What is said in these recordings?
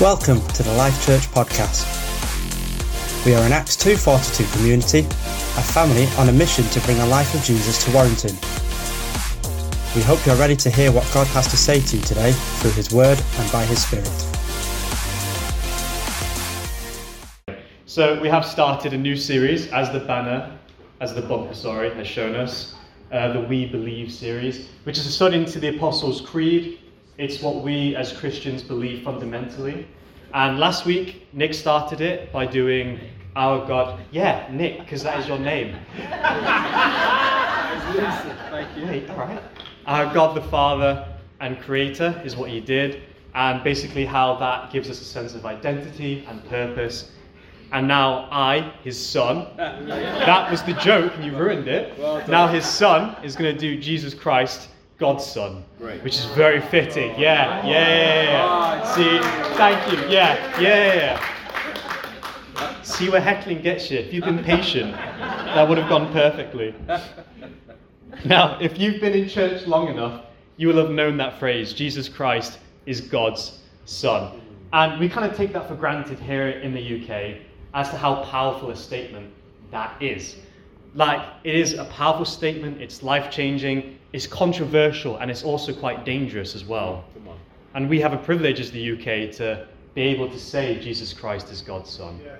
Welcome to the Life Church podcast. We are an Acts 242 community, a family on a mission to bring the life of Jesus to Warrington. We hope you are ready to hear what God has to say to you today through His Word and by His Spirit. So we have started a new series, as the banner, as the bumper, sorry, has shown us, uh, the We Believe series, which is a study into the Apostles' Creed. It's what we as Christians believe fundamentally. And last week, Nick started it by doing Our God. Yeah, Nick, because that is your name. Thank you. Wait, all right. Our God the Father and Creator is what he did, and basically how that gives us a sense of identity and purpose. And now I, his son, that was the joke, and you ruined it. Now his son is going to do Jesus Christ, God's son, Great. which is very fitting. Yeah, yeah, yeah, yeah. See, thank you. Yeah, yeah, yeah. See where heckling gets you. If you've been patient, that would have gone perfectly. Now, if you've been in church long enough, you will have known that phrase Jesus Christ is God's Son. And we kind of take that for granted here in the UK as to how powerful a statement that is. Like, it is a powerful statement, it's life changing, it's controversial, and it's also quite dangerous as well. Come on. And we have a privilege as the UK to be able to say Jesus Christ is God's Son. Yeah,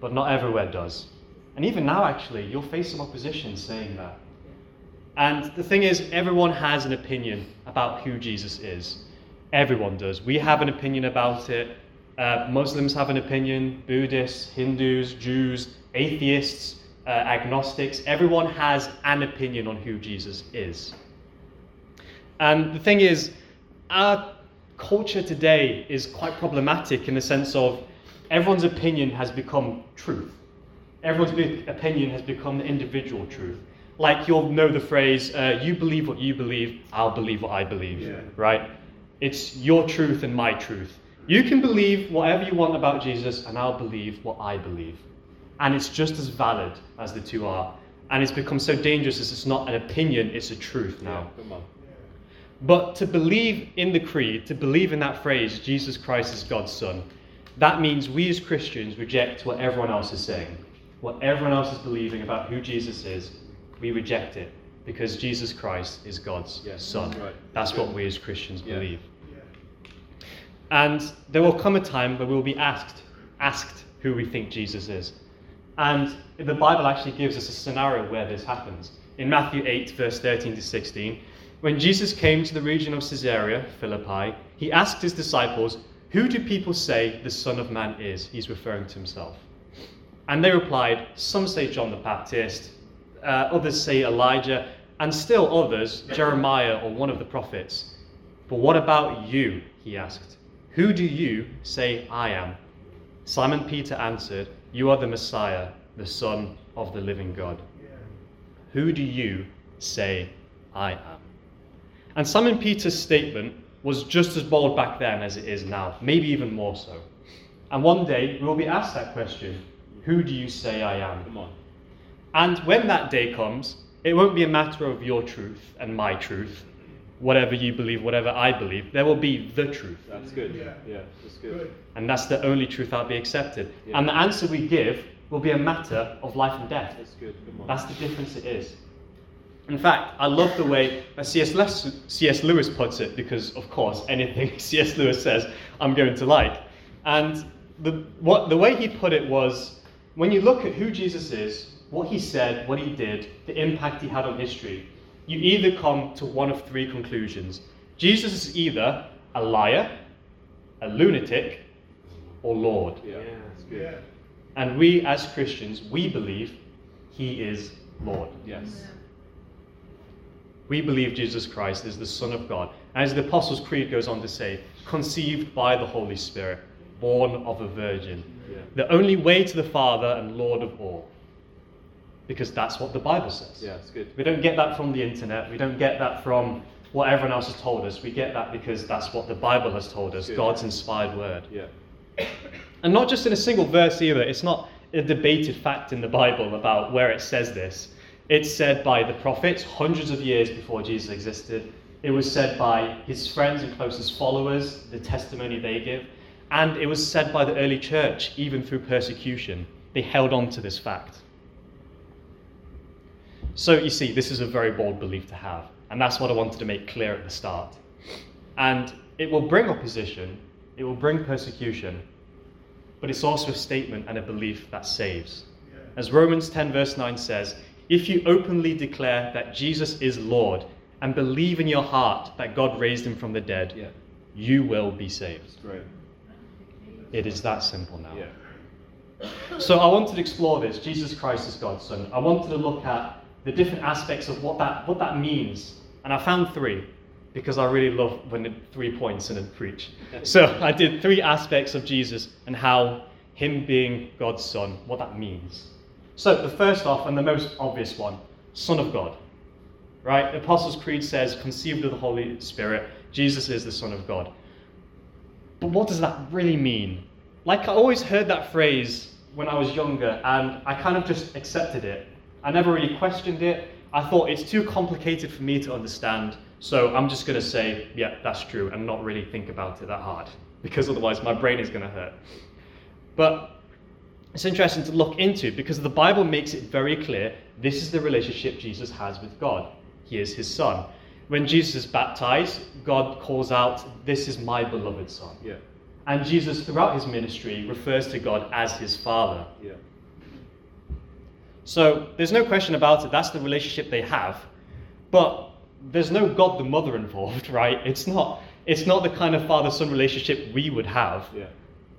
But not everywhere does. And even now, actually, you'll face some opposition saying that. And the thing is, everyone has an opinion about who Jesus is. Everyone does. We have an opinion about it. Uh, Muslims have an opinion, Buddhists, Hindus, Jews, atheists, uh, agnostics. Everyone has an opinion on who Jesus is. And the thing is, our culture today is quite problematic in the sense of everyone's opinion has become truth. Everyone's be- opinion has become the individual truth. Like you'll know the phrase, uh, you believe what you believe, I'll believe what I believe, Yeah. right? It's your truth and my truth. You can believe whatever you want about Jesus, and I'll believe what I believe. And it's just as valid as the two are. And it's become so dangerous as it's not an opinion, it's a truth now. But to believe in the creed, to believe in that phrase, Jesus Christ is God's Son, that means we as Christians reject what everyone else is saying. What everyone else is believing about who Jesus is, we reject it because Jesus Christ is God's Yes, Son. right. That's what we as Christians Yeah. believe. And there will come a time where we'll be asked, asked who we think Jesus is. And the Bible actually gives us a scenario where this happens. In Matthew 8, verse 13 to 16, when Jesus came to the region of Caesarea Philippi, he asked his disciples, Who do people say the Son of Man is? He's referring to himself. And they replied, Some say John the Baptist, uh, others say Elijah, and still others, Jeremiah or one of the prophets. But what about you? He asked. Who do you say I am? Simon Peter answered, You are the Messiah, the Son of the living God. Who do you say I am? And Simon Peter's statement was just as bold back then as it is now, maybe even more so. And one day we will be asked that question Who do you say I am? Come on. And when that day comes, it won't be a matter of your truth and my truth, whatever you believe, whatever I believe. There will be the truth. That's good. Yeah. yeah that's good. And that's the only truth that'll be accepted. Yeah. And the answer we give will be a matter of life and death. That's good. Come on. That's the difference it is. In fact, I love the way that C.S. Lewis, C.S. Lewis puts it because, of course, anything C.S. Lewis says, I'm going to like. And the, what, the way he put it was when you look at who Jesus is, what he said, what he did, the impact he had on history, you either come to one of three conclusions. Jesus is either a liar, a lunatic, or Lord. yeah. That's good. And we as Christians, we believe he is Lord. Yes. We believe Jesus Christ is the Son of God. As the Apostles' Creed goes on to say, conceived by the Holy Spirit, born of a virgin, Yeah. the only way to the Father and Lord of all. Because that's what the Bible says. Yeah. It's good. We don't get that from the internet. We don't get that from what everyone else has told us. We get that because that's what the Bible has told us, Good. God's inspired word. Yeah. And not just in a single verse either. It's not a debated fact in the Bible about where it says this. It's said by the prophets hundreds of years before Jesus existed. It was said by his friends and closest followers, the testimony they give. And it was said by the early church, even through persecution. They held on to this fact. So you see, this is a very bold belief to have. And that's what I wanted to make clear at the start. And it will bring opposition, it will bring persecution, but it's also a statement and a belief that saves. As Romans 10, verse 9 says, if you openly declare that Jesus is Lord and believe in your heart that God raised him from the dead, Yeah. you will be saved. It is that simple now. Yeah. So I wanted to explore this. Jesus Christ is God's Son. I wanted to look at the different aspects of what that what that means, and I found three because I really love when the three points in a preach. So I did three aspects of Jesus and how him being God's Son, what that means. So the first off and the most obvious one, Son of God. Right? The Apostles' Creed says, conceived of the Holy Spirit, Jesus is the Son of God. But what does that really mean? Like, I always heard that phrase when I was younger, and I kind of just accepted it. I never really questioned it. I thought it's too complicated for me to understand, so I'm just going to say, yeah, that's true, and not really think about it that hard, because otherwise my brain is going to hurt. But it's interesting to look into because the Bible makes it very clear this is the relationship Jesus has with God. He is his son. When Jesus is baptized, God calls out, This is my beloved son. Yeah. And Jesus, throughout his ministry, refers to God as his father. Yeah. So there's no question about it. That's the relationship they have. But there's no God the mother involved, right? It's not. It's not the kind of father-son relationship we would have. Yeah.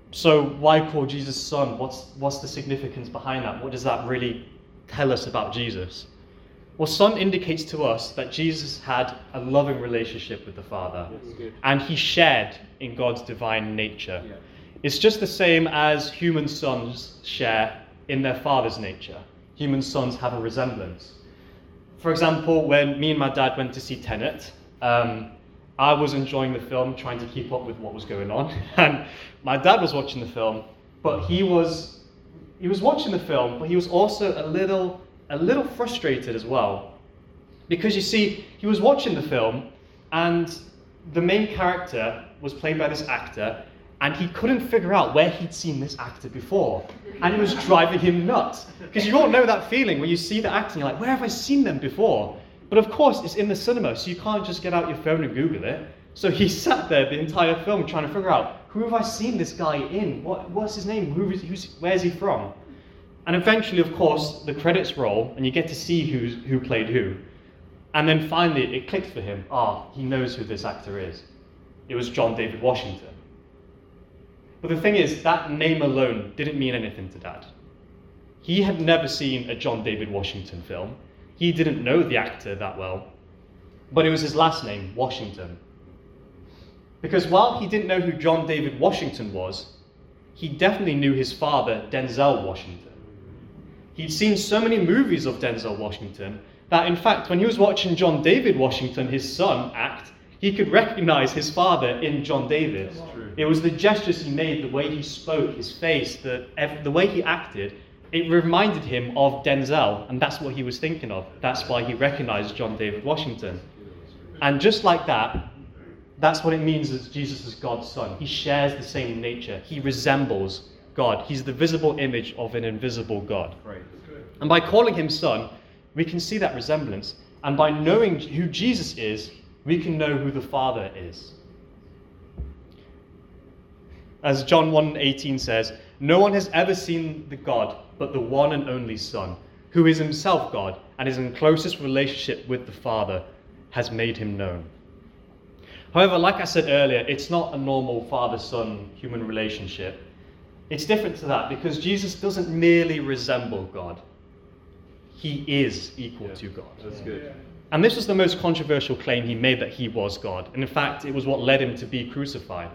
So why call Jesus son? What's what's the significance behind that? What does that really tell us about Jesus? Well, son indicates to us that Jesus had a loving relationship with the Father, and he shared in God's divine nature. Yeah. It's just the same as human sons share in their father's nature. Human sons have a resemblance. For example, when me and my dad went to see Tenet, um, I was enjoying the film, trying to keep up with what was going on, and my dad was watching the film, but he was he was watching the film, but he was also a little a little frustrated as well, because you see, he was watching the film, and the main character was played by this actor, and he couldn't figure out where he'd seen this actor before, and it was driving him nuts. Because you all know that feeling when you see the actor, and you're like, where have I seen them before? But of course, it's in the cinema, so you can't just get out your phone and Google it. So he sat there the entire film trying to figure out who have I seen this guy in? What, what's his name? Who is, where's he from? And eventually, of course, the credits roll and you get to see who's, who played who. And then finally, it clicked for him. Ah, he knows who this actor is. It was John David Washington. But the thing is, that name alone didn't mean anything to Dad. He had never seen a John David Washington film. He didn't know the actor that well. But it was his last name, Washington. Because while he didn't know who John David Washington was, he definitely knew his father, Denzel Washington. He'd seen so many movies of Denzel Washington that, in fact, when he was watching John David Washington, his son, act, he could recognize his father in John David. It was the gestures he made, the way he spoke, his face, the, the way he acted. It reminded him of Denzel, and that's what he was thinking of. That's why he recognized John David Washington. And just like that, that's what it means that Jesus is God's son. He shares the same nature. He resembles God. He's the visible image of an invisible God. And by calling him son, we can see that resemblance. And by knowing who Jesus is, we can know who the Father is. As John 1:18 says, no one has ever seen the God but the one and only Son, who is himself God and is in closest relationship with the Father, has made him known. However, like I said earlier, it's not a normal father-son human relationship. It's different to that because Jesus doesn't merely resemble God. He is equal Yeah. to God. That's good. And this was the most controversial claim he made that he was God. And in fact, it was what led him to be crucified.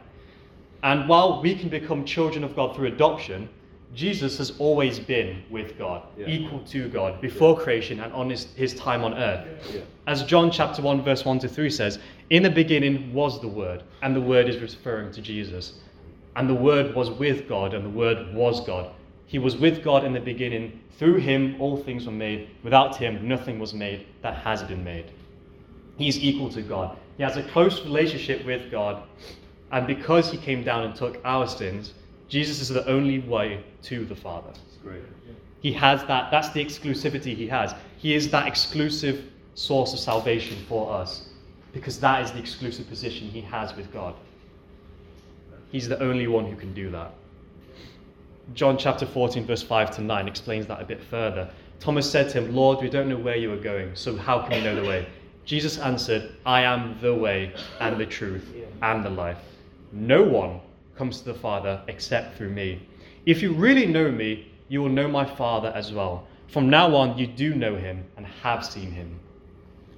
And while we can become children of God through adoption, Jesus has always been with God, Yeah. equal to God, before creation and on his, his time on earth. Yeah. As John chapter 1, verse 1 to 3 says, In the beginning was the Word, and the Word is referring to Jesus. And the Word was with God, and the Word was God. He was with God in the beginning. Through him, all things were made. Without him, nothing was made that has been made. He is equal to God. He has a close relationship with God. And because he came down and took our sins, Jesus is the only way to the Father. He has that, that's the exclusivity he has. He is that exclusive source of salvation for us because that is the exclusive position he has with God. He's the only one who can do that. John chapter 14, verse 5 to 9 explains that a bit further. Thomas said to him, Lord, we don't know where you are going, so how can we know the way? Jesus answered, I am the way and the truth and the life. No one comes to the Father except through me. If you really know me, you will know my Father as well. From now on, you do know him and have seen him.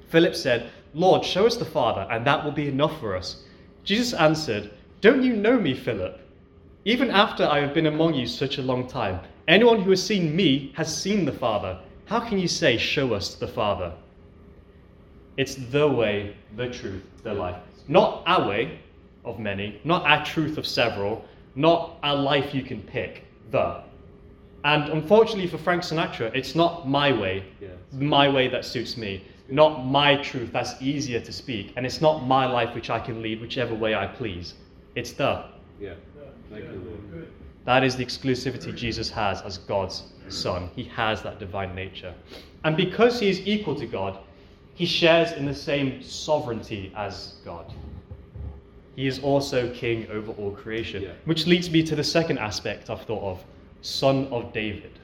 Philip said, Lord, show us the Father, and that will be enough for us. Jesus answered, Don't you know me, Philip? Even after I have been among you such a long time, anyone who has seen me has seen the Father. How can you say, Show us the Father? It's the way, the truth, the life. Not our way of many, not our truth of several, not our life you can pick, the. And unfortunately for Frank Sinatra, it's not my way, Yes. my way that suits me, not my truth that's easier to speak, and it's not my life which I can lead whichever way I please. It's the. Yeah. Thank you, That is the exclusivity Jesus has as God's Son. He has that divine nature. And because he is equal to God, he shares in the same sovereignty as God. He is also king over all creation. Yeah. Which leads me to the second aspect I've thought of Son of David.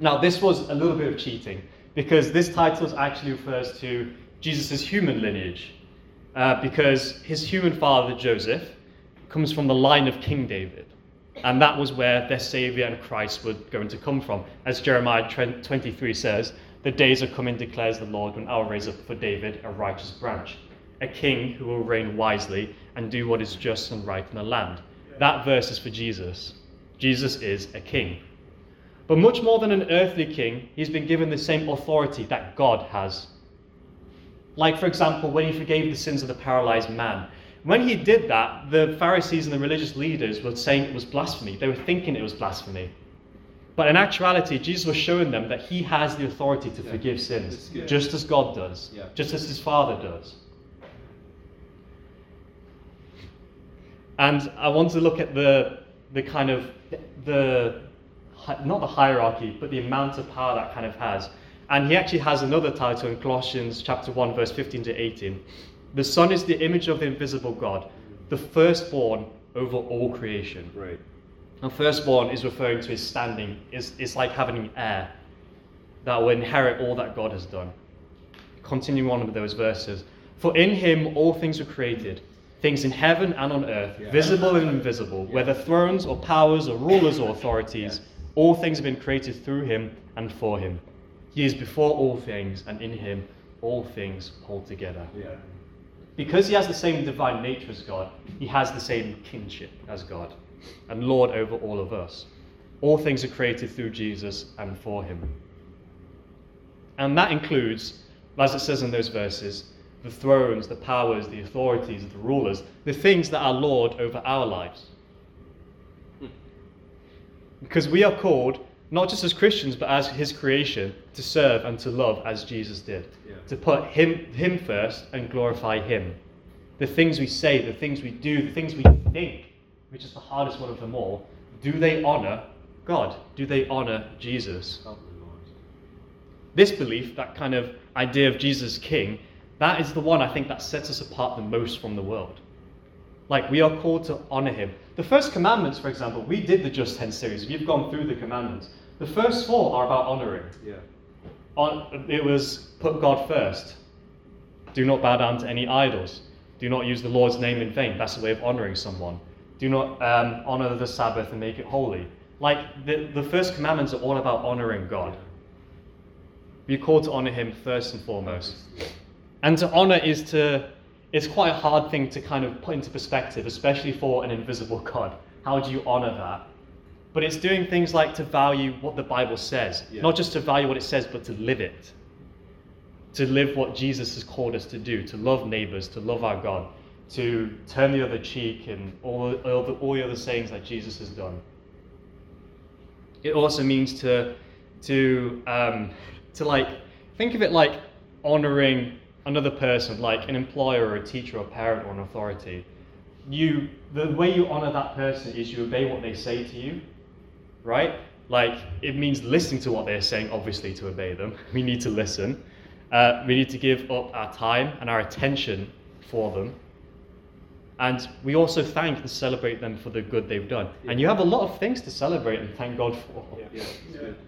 Now, this was a little bit of cheating because this title actually refers to Jesus' human lineage. Uh, because his human father, Joseph, comes from the line of King David. And that was where their Savior and Christ were going to come from. As Jeremiah 23 says, The days are coming, declares the Lord, when I'll raise up for David a righteous branch, a king who will reign wisely and do what is just and right in the land. That verse is for Jesus. Jesus is a king. But much more than an earthly king, he's been given the same authority that God has. Like, for example, when he forgave the sins of the paralyzed man. When he did that, the Pharisees and the religious leaders were saying it was blasphemy. They were thinking it was blasphemy. But in actuality, Jesus was showing them that he has the authority to Yeah. forgive sins, just as God does, Yeah. just as his Father does. And I want to look at the, the kind of, the, not the hierarchy, but the amount of power that kind of has. And he actually has another title in Colossians chapter 1, verse 15 to 18. The Son is the image of the invisible God, the firstborn over all creation. Great. And firstborn is referring to his standing. It's, it's like having an heir that will inherit all that God has done. Continuing on with those verses. For in him all things were created, things in heaven and on earth, Yeah. visible and invisible, whether thrones or powers or rulers or authorities, all things have been created through him and for him. He is before all things, and in him all things hold together. Because he has the same divine nature as God, he has the same kinship as God and Lord over all of us. All things are created through Jesus and for him. And that includes, as it says in those verses, the thrones, the powers, the authorities, the rulers, the things that are Lord over our lives. Because we are called, not just as Christians, but as his creation, to serve and to love as Jesus did. Yeah. To put him, him first and glorify him. The things we say, the things we do, the things we think, which is the hardest one of them all, do they honor God? Do they honor Jesus? This belief, that kind of idea of Jesus King, that is the one I think that sets us apart the most from the world. Like, we are called to honor him. The first commandments, for example, we did the Just Ten series. We've gone through the commandments. The first four are about honoring. Yeah. On, it was put God first. Do not bow down to any idols. Do not use the Lord's name in vain. That's a way of honoring someone. Do not um, honor the Sabbath and make it holy. Like the, the first commandments are all about honoring God. We're called to honor Him first and foremost. And to honor is to, it's quite a hard thing to kind of put into perspective, especially for an invisible God. How do you honor that? But it's doing things like to value what the Bible says, Yeah. not just to value what it says, but to live it. To live what Jesus has called us to do, to love neighbors, to love our God, to turn the other cheek, and all, all, the, all the other sayings that Jesus has done. It also means to, to, um, to like, think of it like honoring another person, like an employer or a teacher or a parent or an authority. you the way you honor that person is you obey what they say to you, right? Like it means listening to what they're saying, obviously, to obey them. We need to listen. Uh, we need to give up our time and our attention for them. And we also thank and celebrate them for the good they've done. And you have a lot of things to celebrate and thank God for. Yeah, yeah, it's.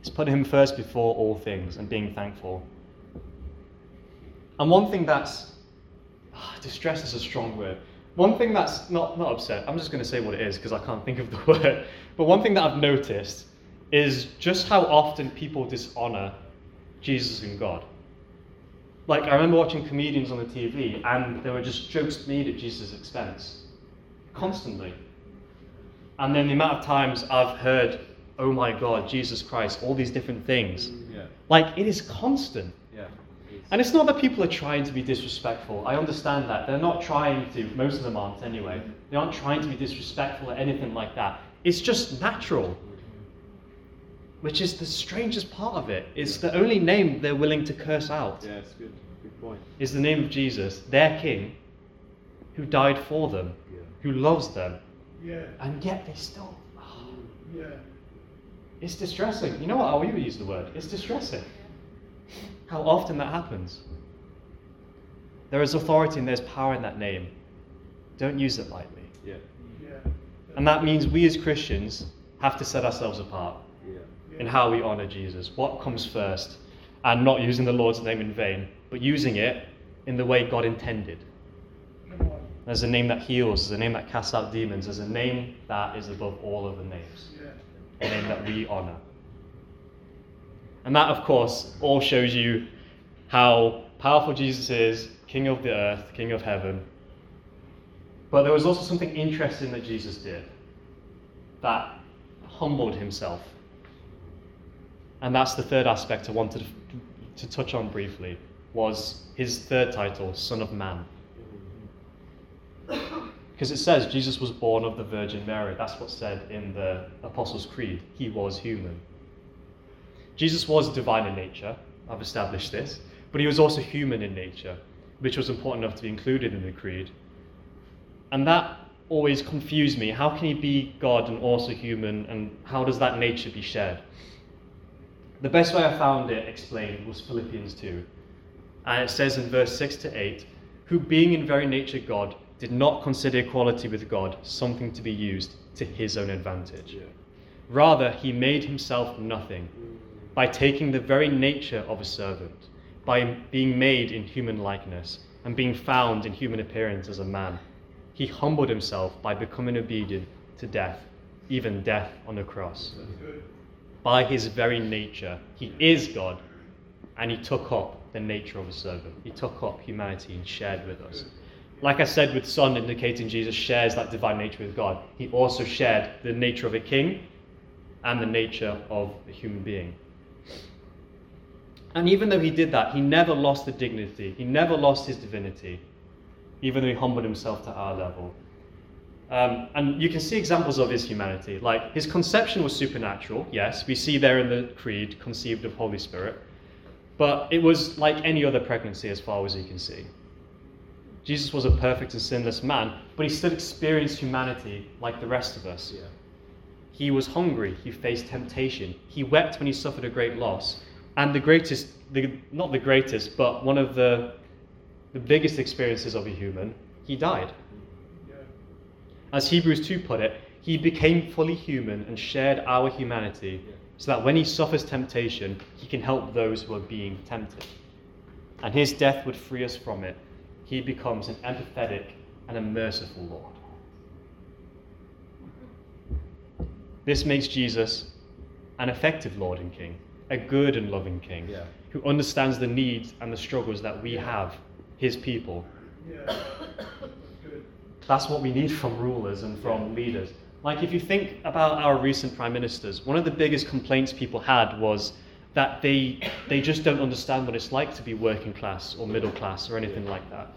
It's putting Him first before all things and being thankful. And one thing that's ah, distress is a strong word. One thing that's not not upset. I'm just going to say what it is because I can't think of the word. But one thing that I've noticed is just how often people dishonor Jesus and God. Like I remember watching comedians on the TV, and there were just jokes made at Jesus' expense, constantly. And then the amount of times I've heard, "Oh my God, Jesus Christ," all these different things. Yeah, Like it is constant. And it's not that people are trying to be disrespectful. I understand that. They're not trying to, most of them aren't anyway. They aren't trying to be disrespectful or anything like that. It's just natural. Which is the strangest part of it. It's the only name they're willing to curse out. yeah, it's good. Good point. Is the name of Jesus, their king, who died for them, Yeah. who loves them, Yeah, and yet they still. Oh. yeah. It's distressing. You know what? I'll even use the word. It's distressing. How often that happens. There is authority and there's power in that name. Don't use it lightly. Yeah, Yeah. And that means we as Christians have to set ourselves apart yeah. in how we honor Jesus. What comes first? And not using the Lord's name in vain, but using it in the way God intended. There's a name that heals, there's a name that casts out demons, there's a name that is above all other names. Yeah. a name that we honor. And that, of course, all shows you how powerful Jesus is, King of the earth, King of heaven. But there was also something interesting that Jesus did that humbled himself. And that's the third aspect I wanted to touch on briefly was his third title, Son of Man. Because it says Jesus was born of the Virgin Mary. That's what's said in the Apostles' Creed. He was human. Jesus was divine in nature. I've established this. But he was also human in nature, which was important enough to be included in the Creed. And that always confused me. How can he be God and also human, and how does that nature be shared? The best way I found it explained was Philippians 2. And it says in verse 6 to 8, who being in very nature God, did not consider equality with God something to be used to his own advantage. Yeah. Rather, he made himself nothing by taking the very nature of a servant, by being made in human likeness, and being found in human appearance as a man. He humbled himself by becoming obedient to death, even death on a cross. By his very nature, he is God, and he took up the nature of a servant. He took up humanity and shared with us. Like I said, with Son indicating Jesus shares that divine nature with God, he also shared the nature of a king and the nature of a human being. And even though he did that, he never lost the dignity, he never lost his divinity, even though he humbled himself to our level. Um, and you can see examples of his humanity. Like his conception was supernatural, yes, we see there in the Creed, conceived of Holy Spirit. But it was like any other pregnancy as far as you can see. Jesus was a perfect and sinless man, but he still experienced humanity like the rest of us. Yeah. He was hungry, he faced temptation, he wept when he suffered a great loss. And the greatest, the, not the greatest, but one of the, the biggest experiences of a human, he died. As Hebrews 2 put it, he became fully human and shared our humanity so that when he suffers temptation, he can help those who are being tempted. And his death would free us from it. He becomes an empathetic and a merciful Lord. This makes Jesus an effective Lord and King, a good and loving King Yeah. who understands the needs and the struggles that we have, his people. Yeah. That's what we need from rulers and from leaders. Like, if you think about our recent prime ministers, one of the biggest complaints people had was that they, they just don't understand what it's like to be working class or middle class or anything like that.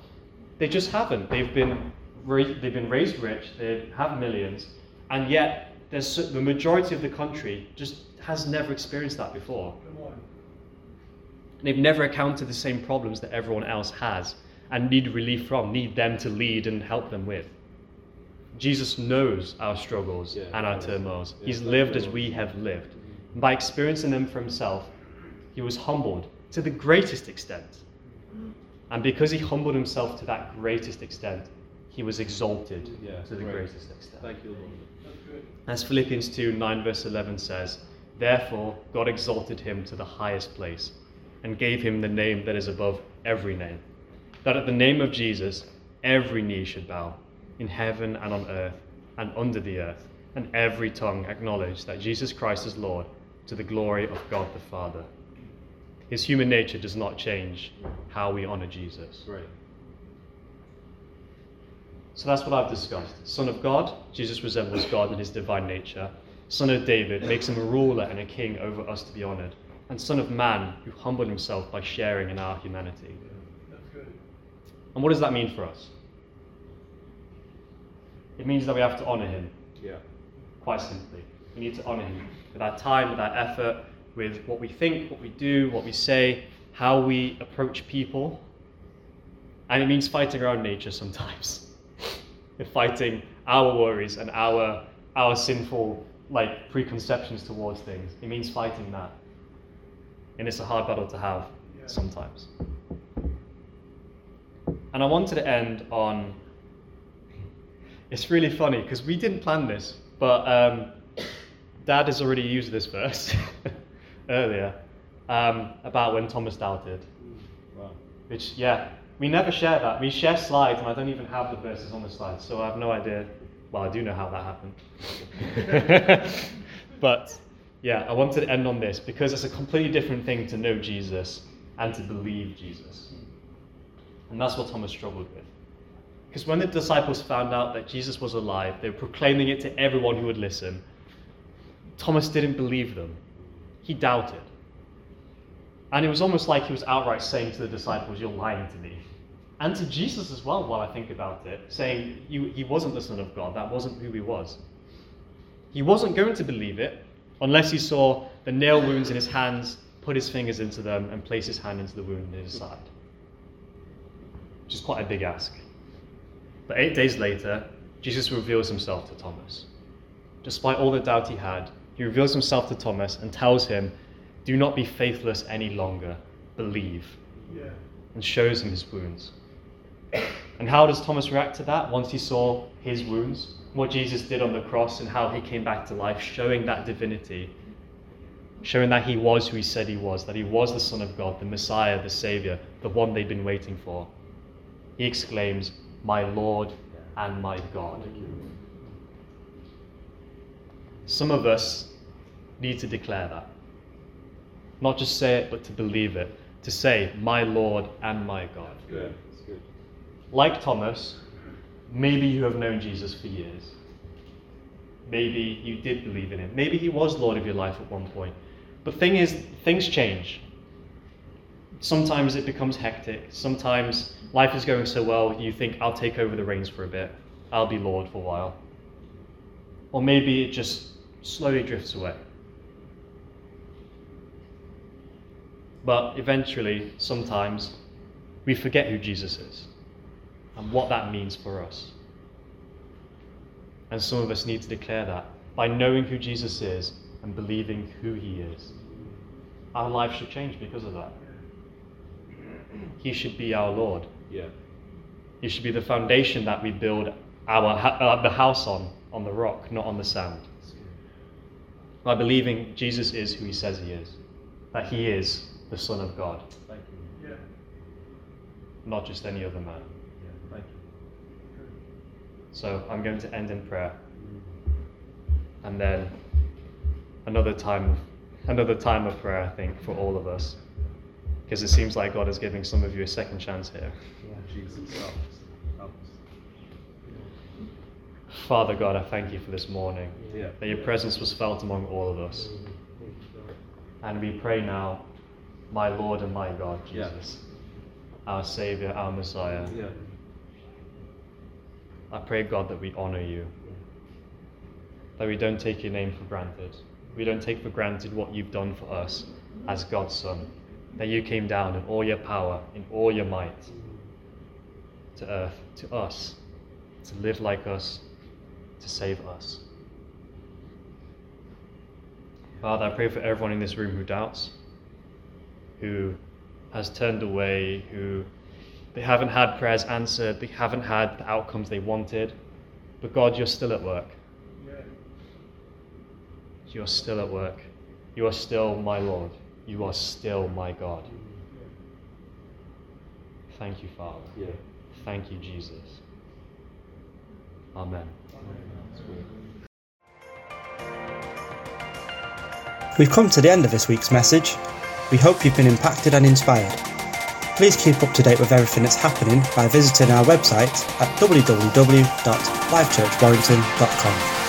They just haven't. They've been, ra- they've been raised rich, they have millions, and yet there's, the majority of the country just has never experienced that before. On. They've never encountered the same problems that everyone else has. and need relief from, need them to lead and help them with. Jesus knows our struggles Yeah, and our turmoils. Yeah, He's lived as we have lived. And by experiencing them for himself, he was humbled to the greatest extent. And because he humbled himself to that greatest extent, he was exalted Yeah, to the great. greatest extent. Thank you, Lord. That's good. As Philippians 2 9 verse 11 says, Therefore God exalted him to the highest place and gave him the name that is above every name, that at the name of Jesus every knee should bow, in heaven and on earth and under the earth, and every tongue acknowledge that Jesus Christ is Lord to the glory of God the Father. His human nature does not change how we honor Jesus. Great. So that's what I've discussed. Son of God, Jesus resembles God in his divine nature. Son of David makes him a ruler and a king over us to be honored. And Son of Man, who humbled himself by sharing in our humanity. And what does that mean for us? It means that we have to honor him, Yeah. quite simply. We need to honor him with our time, with our effort, with what we think, what we do, what we say, how we approach people. And it means fighting our own nature sometimes. Fighting our worries and our our sinful like preconceptions towards things. It means fighting that. And it's a hard battle to have Yeah. sometimes. And I wanted to end on it's really funny because we didn't plan this, but um, Dad has already used this verse earlier um, about when Thomas doubted. Wow. Which, yeah, we never share that. We share slides, and I don't even have the verses on the slides, so I have no idea. Well, I do know how that happened. but, yeah, I wanted to end on this because it's a completely different thing to know Jesus and to believe Jesus. And that's what Thomas struggled with. Because when the disciples found out that Jesus was alive, they were proclaiming it to everyone who would listen. Thomas didn't believe them, he doubted. And it was almost like he was outright saying to the disciples, You're lying to me. And to Jesus as well, while I think about it, saying he wasn't the Son of God. That wasn't who he was. He wasn't going to believe it unless he saw the nail wounds in his hands, put his fingers into them, and place his hand into the wound in his side. Which is quite a big ask. But eight days later, Jesus reveals himself to Thomas. Despite all the doubt he had, he reveals himself to Thomas and tells him, Do not be faithless any longer, believe, Yeah. and shows him his wounds. And how does Thomas react to that once he saw his wounds? What Jesus did on the cross and how he came back to life, showing that divinity, showing that he was who he said he was, that he was the Son of God, the Messiah, the Savior, the one they'd been waiting for. He exclaims, My Lord and my God. Some of us need to declare that. Not just say it, but to believe it. To say, My Lord and my God. Good. Like Thomas, maybe you have known Jesus for years. Maybe you did believe in him. Maybe he was Lord of your life at one point. But thing is, things change. Sometimes it becomes hectic. Sometimes life is going so well, you think, I'll take over the reins for a bit. I'll be Lord for a while. Or maybe it just slowly drifts away. But eventually, sometimes, we forget who Jesus is and what that means for us. And some of us need to declare that by knowing who Jesus is and believing who he is. Our life should change because of that. He should be our Lord. Yeah. He should be the foundation that we build our uh, the house on, on the rock, not on the sand. By believing Jesus is who he says he is, that he is the Son of God, Thank you. Yeah. not just any other man. Yeah. So I'm going to end in prayer, and then another time, another time of prayer. I think for all of us, because it seems like God is giving some of you a second chance here. Yeah, Jesus, help us. Help. Father God, I thank you for this morning. Yeah. That your presence was felt among all of us, and we pray now, my Lord and my God, Yeah. Jesus, our Savior, our Messiah. Yeah. I pray, God, that we honor you, that we don't take your name for granted. We don't take for granted what you've done for us as God's Son, that you came down in all your power, in all your might, to earth, to us, to live like us, to save us. Father, I pray for everyone in this room who doubts, who has turned away, who they haven't had prayers answered, they haven't had the outcomes they wanted. But God, you're still at work. You're still at work. You are still my Lord. You are still my God. Thank you, Father. Yeah. Thank you, Jesus. Amen. We've come to the end of this week's message. We hope you've been impacted and inspired. Please keep up to date with everything that's happening by visiting our website at www.lifechurchwarrington.com.